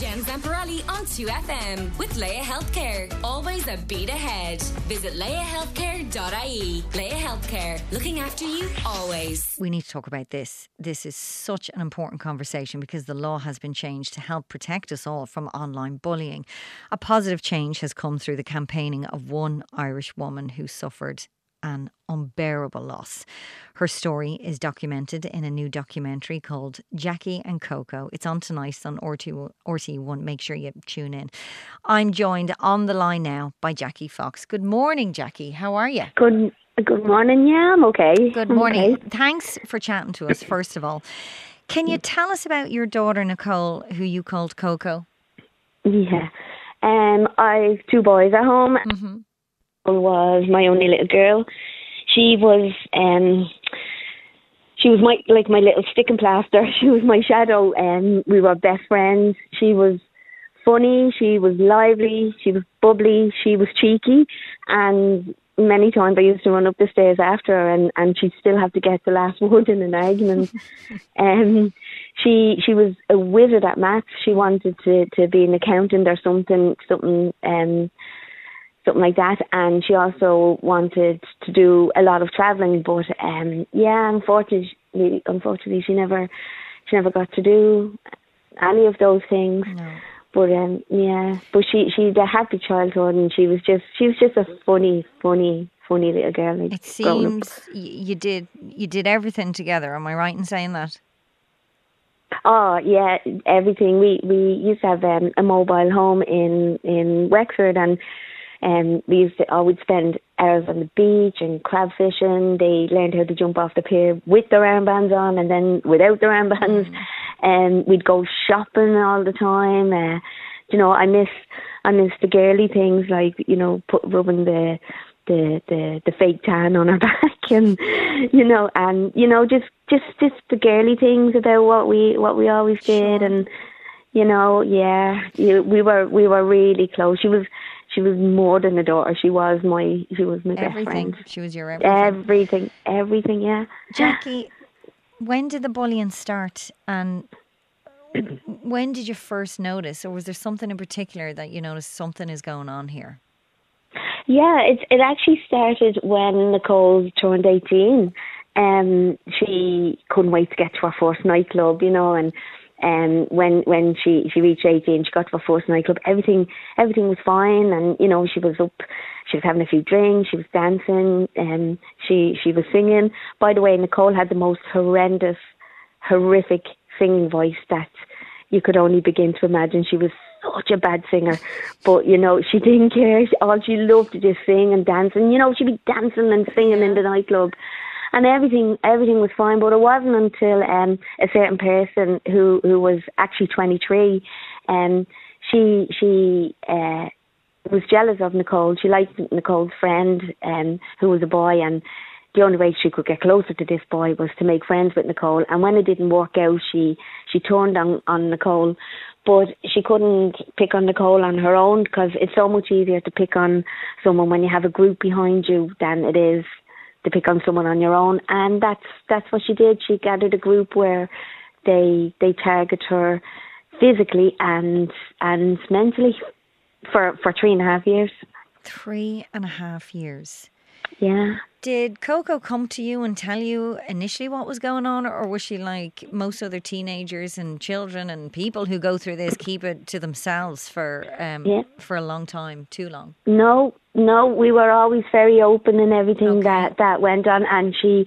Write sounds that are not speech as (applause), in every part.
Jen Zamparelli on 2FM with Laya Healthcare. Always a beat ahead. Visit layahealthcare.ie. Laya Healthcare, looking after you always. We need to talk about this. This is such an important conversation because the law has been changed to help protect us all from online bullying. A positive change has come through the campaigning of one Irish woman who suffered an unbearable loss. Her story is documented in a new documentary called Jackie and Coco. It's on tonight on RT, RTÉ1. Make sure you tune in. I'm joined on the line now by Jackie Fox. Good morning, Jackie. How are you? Good good morning. Yeah, I'm okay. Good morning. okay. Thanks for chatting to us, first of all. Can you tell us about your daughter, Nicole, who you called Coco? Yeah. Um, I've two boys at home. hmm Was my only little girl. She was um she was my like my little stick and plaster. (laughs) She was my shadow and we were best friends. She was funny, she was lively, she was bubbly, she was cheeky and many times I used to run up the stairs after her and, and she'd still have to get the last (laughs) word in an argument. (laughs) um she she was a wizard at maths. She wanted to, to be an accountant or something something um something like that. And she also wanted to do a lot of traveling, but um, yeah, unfortunately, unfortunately, she never, she never got to do any of those things. No. But um, yeah, but she she had a happy childhood, and she was just she was just a funny, funny, funny little girl. Like, It seems y- you did you did everything together. Am I right in saying that? Oh yeah, everything. We we used to have um, a mobile home in in Wexford, and um, we used to always spend hours on the beach and crab fishing. They learned how to jump off the pier with their armbands on, and then without their armbands. And we'd go shopping all the time. Uh, you know, I miss I miss the girly things like you know put rubbing the the the the fake tan on her (laughs) back and you know and you know just just just the girly things about what we what we always did and you know yeah you, we were we were really close she was she was more than a daughter she was my she was my best Everything. friend She was your everything. everything everything yeah Jackie, when did the bullying start and (clears throat) when did you first notice or was there something in particular that you noticed something is going on here? Yeah, it it actually started when Nicole turned eighteen. Um, she couldn't wait to get to her first nightclub, you know, and um, when when she she reached eighteen, she got to her first nightclub. Everything everything was fine, and you know she was up, she was having a few drinks, she was dancing, and she she was singing. By the way, Nicole had the most horrendous, horrific singing voice that you could only begin to imagine. She was such a bad singer, but you know she didn't care. All she loved to just sing and dance, and you know she'd be dancing and singing in the nightclub, and everything everything was fine. But it wasn't until um, a certain person who who was actually twenty three, um, she she. Uh, was jealous of Nicole. She liked Nicole's friend, um, who was a boy, and the only way she could get closer to this boy was to make friends with Nicole. And when it didn't work out, she she turned on on Nicole, but she couldn't pick on Nicole on her own because it's so much easier to pick on someone when you have a group behind you than it is to pick on someone on your own. And that's that's what she did. She gathered a group where they they target her physically and and mentally for for three and a half years. Three and a half years. Yeah. Did Coco come to you and tell you initially what was going on, or was she like most other teenagers and children and people who go through this, keep it to themselves for um, Yeah. for a long time, too long? No, no, we were always very open in everything Okay. that that went on, and she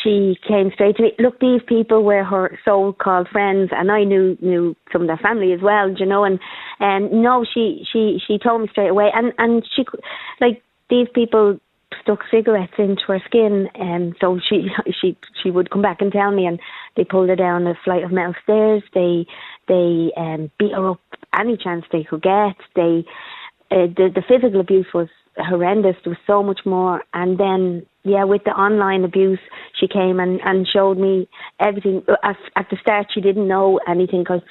she came straight to me. Look, these people were her so-called friends, and I knew knew some of their family as well, you know. And and no, she she she told me straight away, and and she like these people stuck cigarettes into her skin, and so she (laughs) she she would come back and tell me, and they pulled her down a flight of metal stairs. They they um, beat her up any chance they could get. They uh, the the physical abuse was horrendous. There was so much more, and then yeah, with the online abuse, she came and and showed me everything. At, at the start, she didn't know anything because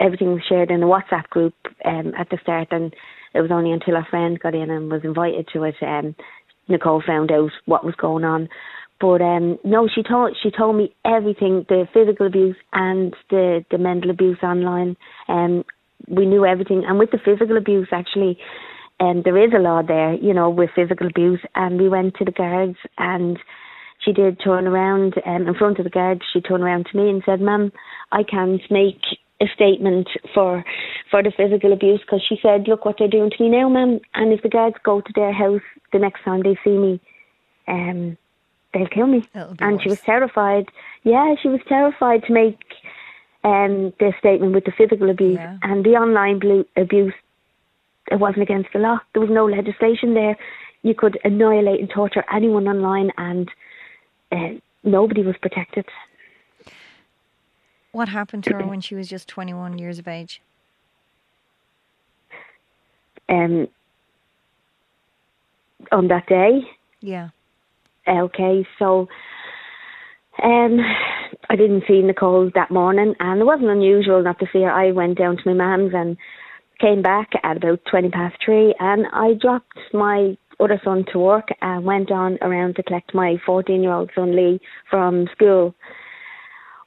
everything was shared in a WhatsApp group um, at the start, and it was only until her friend got in and was invited to it. Um, Nicole found out what was going on. But um, no, she told she told me everything: the physical abuse and the the mental abuse online. Um, we knew everything. And with the physical abuse, actually, um, there is a law there, you know, with physical abuse. And we went to the guards, and she did turn around um, in front of the guards. She turned around to me and said, "Ma'am, I can't make a statement for for the physical abuse because she said, look what they're doing to me now, ma'am. And if the guards go to their house the next time they see me, um, they'll kill me. And worse. she was terrified. Yeah, she was terrified to make um, the statement with the physical abuse Yeah. and the online blu- abuse. It wasn't against the law. There was no legislation there. You could annihilate and torture anyone online, and uh, nobody was protected. What happened to her (clears throat) when she was just 21 years of age? Um, on that day, Yeah. Okay, so um, I didn't see Nicole that morning, and it wasn't unusual not to see her. I went down to my mum's and came back at about twenty past three, and I dropped my other son to work and went on around to collect my fourteen-year-old son Lee from school.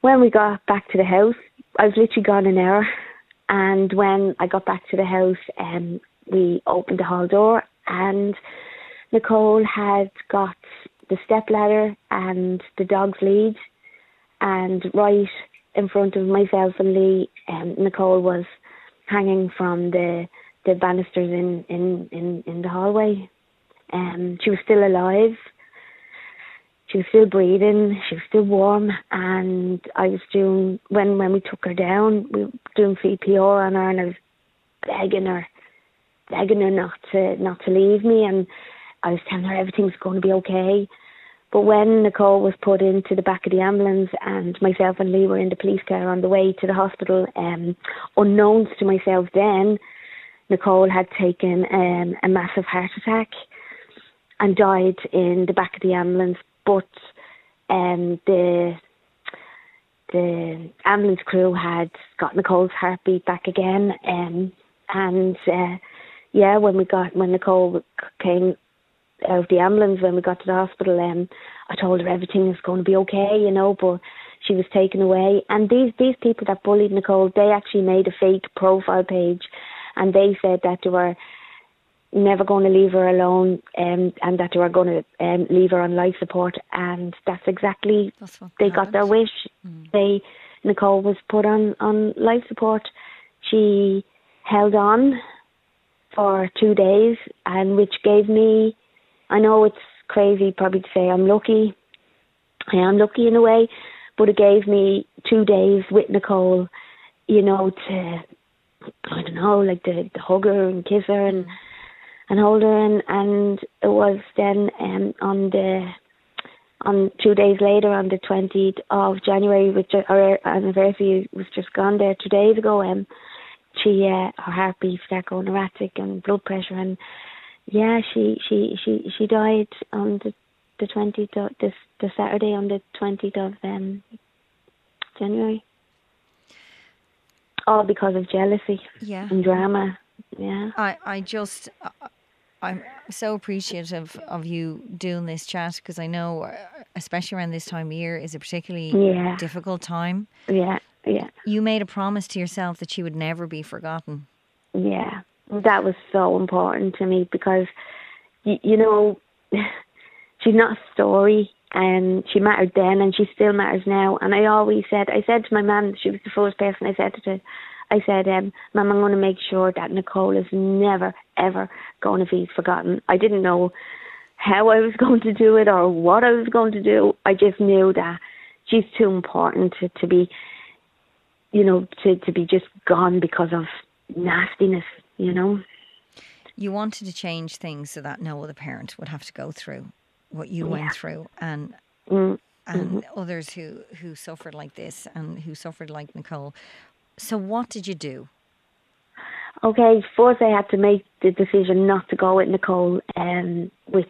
When we got back to the house, I was literally gone an hour, and when I got back to the house, um, we opened the hall door and. Nicole had got the step ladder and the dog's lead, and right in front of myself and Lee, um, Nicole was hanging from the the banisters in in in, in the hallway. Um, she was still alive. She was still breathing. She was still warm, and I was doing when when we took her down, we were doing CPR on her, and I was begging her, begging her not to not to leave me, and I was telling her everything's going to be okay. But when Nicole was put into the back of the ambulance and myself and Lee were in the police car on the way to the hospital, um, unknowns to myself then, Nicole had taken um, a massive heart attack and died in the back of the ambulance. But um, the the ambulance crew had got Nicole's heartbeat back again, um, and uh, yeah, when we got when Nicole came out of the ambulance when we got to the hospital, um, I told her everything is going to be okay, you know, but she was taken away. And these these people that bullied Nicole, they actually made a fake profile page, and they said that they were never going to leave her alone, um, and that they were going to um, leave her on life support. And that's exactly That's what they got their happened. wish. They Nicole was put on on life support. She held on for two days, and which gave me. I know it's crazy probably to say I'm lucky. I am lucky in a way, but it gave me two days with Nicole. You know to I don't know like to, to hug her and kiss her and and hold her and and it was then um on the on two days later on the 20th of January, which our anniversary was just gone there two days ago, um, she, uh, her heartbeat started going erratic and blood pressure and yeah, she, she, she, she died on the, the 20th of, this, the Saturday on the 20th of, um, January. All because of jealousy Yeah. and drama. Yeah. I, I just, I- I'm so appreciative of you doing this chat because I know, uh, especially around this time of year, is a particularly Yeah. difficult time. Yeah. Yeah. You made a promise to yourself that she would never be forgotten. Yeah, that was so important to me because, you, you know, (laughs) she's not a story, and she mattered then, and she still matters now. And I always said, I said to my mum, she was the first person I said it to. I said, um, Mum, I'm going to make sure that Nicole is never, ever going to be forgotten. I didn't know how I was (laughs) going to do it or what I was going to do. I just knew that she's too important to, to be, you know, to, to be just gone because of nastiness, you know. You wanted to change things so that no other parent would have to go through what you went through, and Mm. and others who who suffered like this and who suffered like Nicole. So what did you do? Okay, first I had to make the decision not to go with Nicole, um, which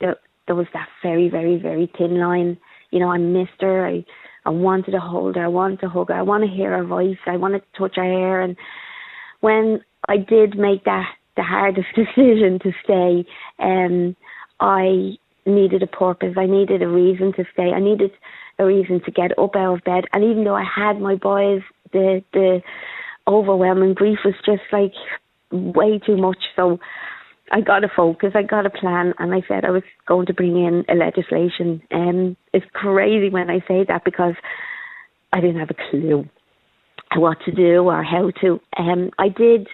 there, there was that very, very, very thin line. You know, I missed her. I, I wanted to hold her. I wanted to hug her. I want to hear her voice. I wanted to touch her hair. And when I did make that the hardest (laughs) decision to stay, um, I needed a purpose. I needed a reason to stay. I needed a reason to get up out of bed. And even though I had my boys, the the overwhelming. Grief was just like way too much. So I got a focus, I got a plan, and I said I was going to bring in a legislation. And um, it's crazy when I say that because I didn't have a clue what to do or how to. Um, I did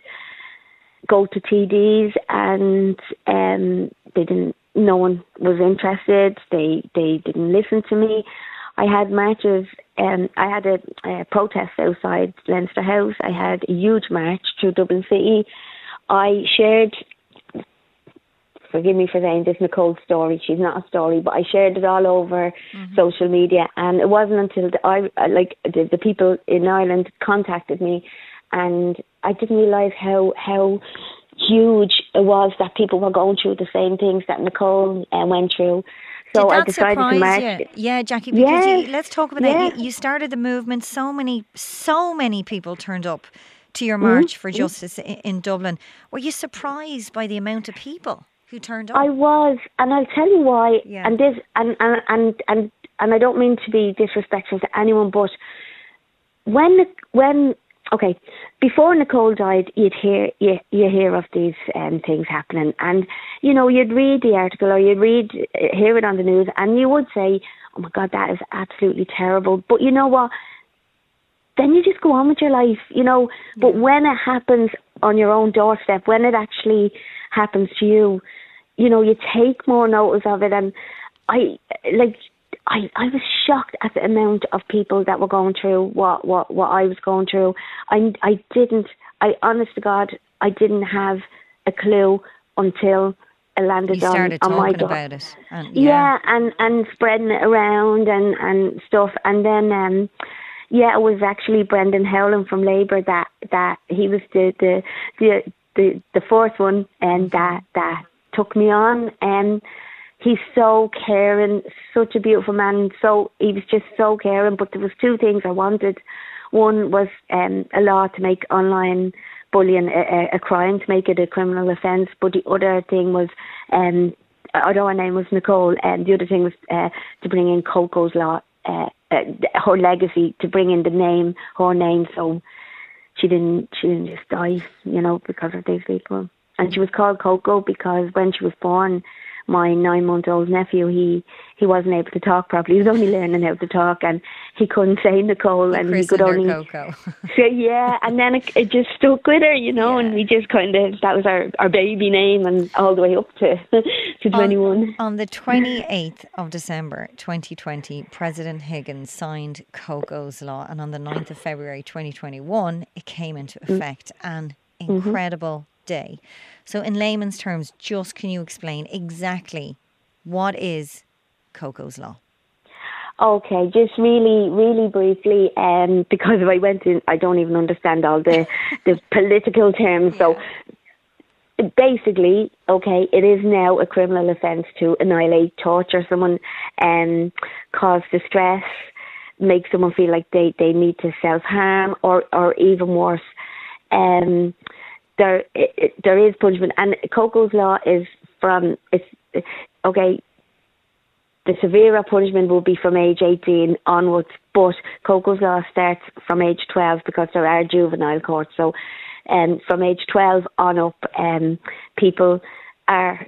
go to TDs, and um, they didn't. No one was interested. They they didn't listen to me. I had marches. Um, I had a, a protest outside Leinster House. I had a huge march through Dublin City. I shared forgive me for saying this, Nicole's story. She's not a story, but I shared it all over mm-hmm. social media, and it wasn't until the, I like the, the people in Ireland contacted me, and I didn't realise how how huge it was that people were going through the same things that Nicole uh, went through. So I decided to march. You? Yeah, Jackie. Because yes. you, let's talk about yes. that. You, started the movement. So many, so many people turned up to your march mm-hmm. for justice in, in Dublin. Were you surprised by the amount of people? who turned up? I was, and I'll tell you why. Yeah. And this, and and and and and I don't mean to be disrespectful to anyone, but when when okay, before Nicole died, you'd hear you you hear of these um, things happening, and you know you'd read the article or you'd read hear it on the news, and you would say, "Oh my God, that is absolutely terrible." But you know what? Then you just go on with your life, you know. But when it happens on your own doorstep, when it actually happens to you, you know, you take more notice of it. And I like, I I was shocked at the amount of people that were going through what what what I was going through. I I didn't. I honest to God, I didn't have a clue until it landed you on, on my door. about it. And, yeah. yeah. and and spreading it around and and stuff. And then um yeah, it was actually Brendan Howlin from Labour that that he was the the the the, the fourth one and that that took me on. And he's so caring, such a beautiful man. So he was just so caring. But there was two things I wanted. One was um, a law to make online bullying a, a, crime, to make it a criminal offence. But the other thing was, um, although her name was Nicole, and the other thing was uh, to bring in Coco's law, uh, uh, her legacy, to bring in the name, her name, so she didn't she didn't just die, you know, because of these people and she was called Coco because when she was born, my nine month old nephew he he wasn't able to talk properly. He was only learning how to talk, and he couldn't say Nicole, and he could only Coco. (laughs) so yeah. And then it, it just stuck with her, you know, yeah. and we just kind of that was our our baby name, and all the way up to (laughs) to twenty one. On, on the twenty eighth of December, twenty twenty, President Higgins signed Coco's law, and on the 9th of February, twenty twenty one, it came into mm. effect. Mm. An incredible day. So, in layman's terms, just can you explain exactly what is Coco's Law? Okay, just really, really briefly, um, because if I went in, I don't even understand all the (laughs) the political terms. Yeah. So, basically, okay, it is now a criminal offence to annihilate, torture someone, and um, cause distress, make someone feel like they, they need to self harm, or or even worse, um, there it, there is punishment, and Coco's law is from it's okay. The severer punishment will be from age 18 onwards, but Coco's law starts from age 12 because there are juvenile courts. So, um, from age 12 on up, um, people are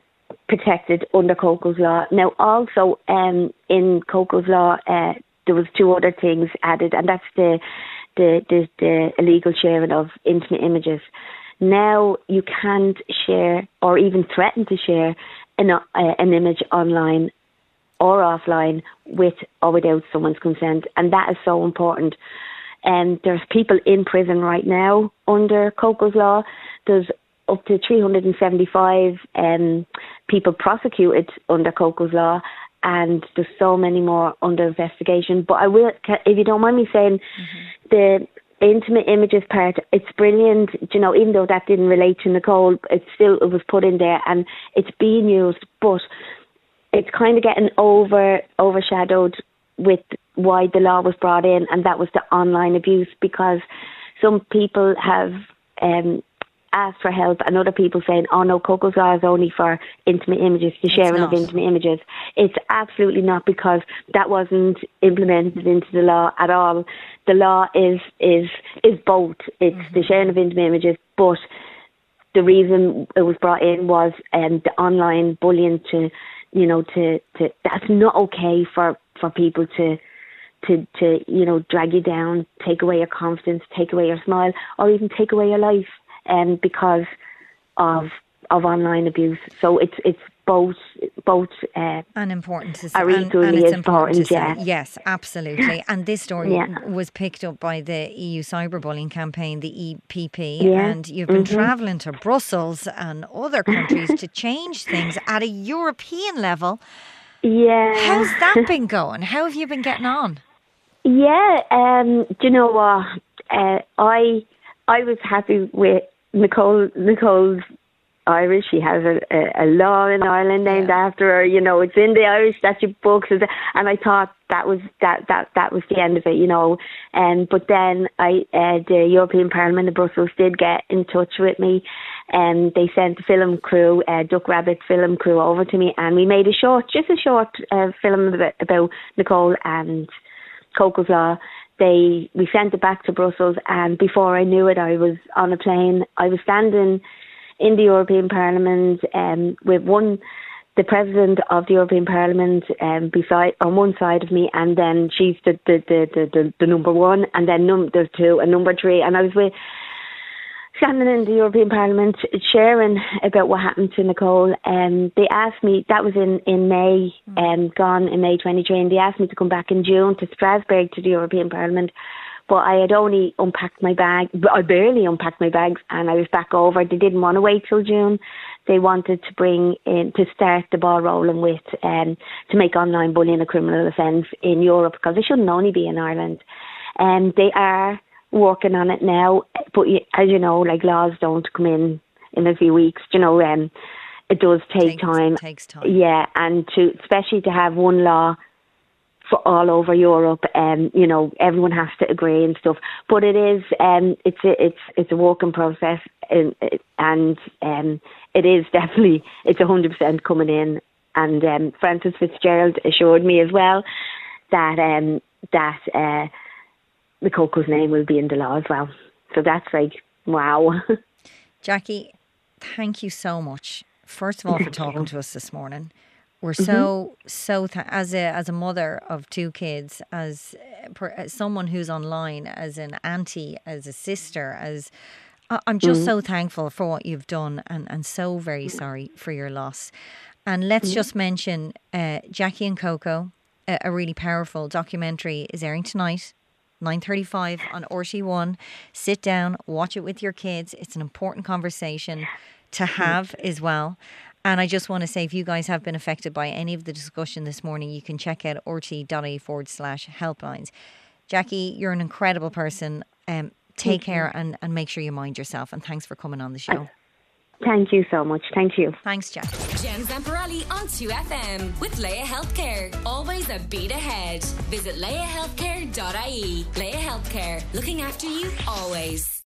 protected under Coco's law. Now, also um, in Coco's law, uh, there was two other things added, and that's the the, the, the illegal sharing of intimate images. Now you can't share or even threaten to share an, uh, an image online or offline with or without someone's consent, and that is so important. And um, there's people in prison right now under Coco's law. There's up to 375 um, people prosecuted under Coco's law, and there's so many more under investigation. But I will, if you don't mind me saying, mm-hmm. the intimate images part, it's brilliant. You know, even though that didn't relate to Nicole, it still it was put in there and it's being used, but it's kind of getting over overshadowed with why the law was brought in, and that was the online abuse because some people have um, asked for help, and other people saying, "Oh no, Coco's Law is only for intimate images, the sharing of intimate images." It's absolutely not because that wasn't implemented into the law at all. The law is is is both. It's mm-hmm. the sharing of intimate images, but the reason it was brought in was um, the online bullying to, you know, to, to that's not okay for for people to to to you know drag you down, take away your confidence, take away your smile, or even take away your life, um, because of of online abuse. So it's it's both both uh, and important to say, are and, and it's important. important yeah. Yes, absolutely. And this story yeah. was picked up by the EU cyberbullying campaign, the EPP, yeah. and you've been mm-hmm. travelling to Brussels and other countries to change things at a European level. Yeah. How's that (laughs) been going? How have you been getting on? Yeah, um, do you know what? Uh, I I was happy with Nicole Nicole's Irish. She has a, a, a law in Ireland named yeah. after her. You know, it's in the Irish statute books, and I thought that was that that that was the end of it. You know, and um, but then I uh, the European Parliament of Brussels did get in touch with me, and they sent the film crew, uh, Duck Rabbit film crew, over to me, and we made a short, just a short uh, film about, about Nicole and Coco's Law they we sent it back to Brussels and before I knew it I was on a plane. I was standing in the European Parliament um, with one the president of the European Parliament um, beside on one side of me, and then she's the the the the, the, the number one, and then num- two and number three, and I was with standing in the European Parliament sharing about what happened to Nicole. Um, they asked me that was in in May, um, gone in May 23, and they asked me to come back in June to Strasbourg to the European Parliament but I had only unpacked my bag. I barely unpacked my bags, and I was back over. They didn't want to wait till June. They wanted to bring in to start the ball rolling with um, to make online bullying a criminal offence in Europe because it shouldn't only be in Ireland. And um, they are working on it now, but as you know, like laws don't come in in a few weeks. You know, um, it does take takes, time. Takes time. Yeah, and to especially to have one law for all over Europe. Um, you know, everyone has to agree and stuff. But it is, um, it's a, it's it's a working process, and and um, it is (laughs) definitely it's a hundred percent coming in. And um, Frances Fitzgerald assured me as well that um, that uh, the Coco's name will be in the law as well. So that's like wow. (laughs) Jackie, thank you so much. First of all, for talking to us this morning. We're mm-hmm. so so th- as a as a mother of two kids, as, per, as someone who's online, as an auntie, as a sister, as I'm just mm-hmm. so thankful for what you've done, and and so very sorry for your loss. And let's mm-hmm. just mention uh, Jackie and Coco, a, a really powerful documentary is airing tonight. 9.35 on RTÉ1. Sit down, watch it with your kids. It's an important conversation to have as well. And I just want to say, if you guys have been affected by any of the discussion this morning, you can check out rte.ie forward slash helplines. Jackie, you're an incredible person. Um, take care and, and make sure you mind yourself. And thanks for coming on the show. Thank you so much. Thank you. Thanks, Jack. Jen Zamparelli on 2FM with Laya Healthcare. Always a beat ahead. Visit layahealthcare.ie. Laya Healthcare, looking after you always.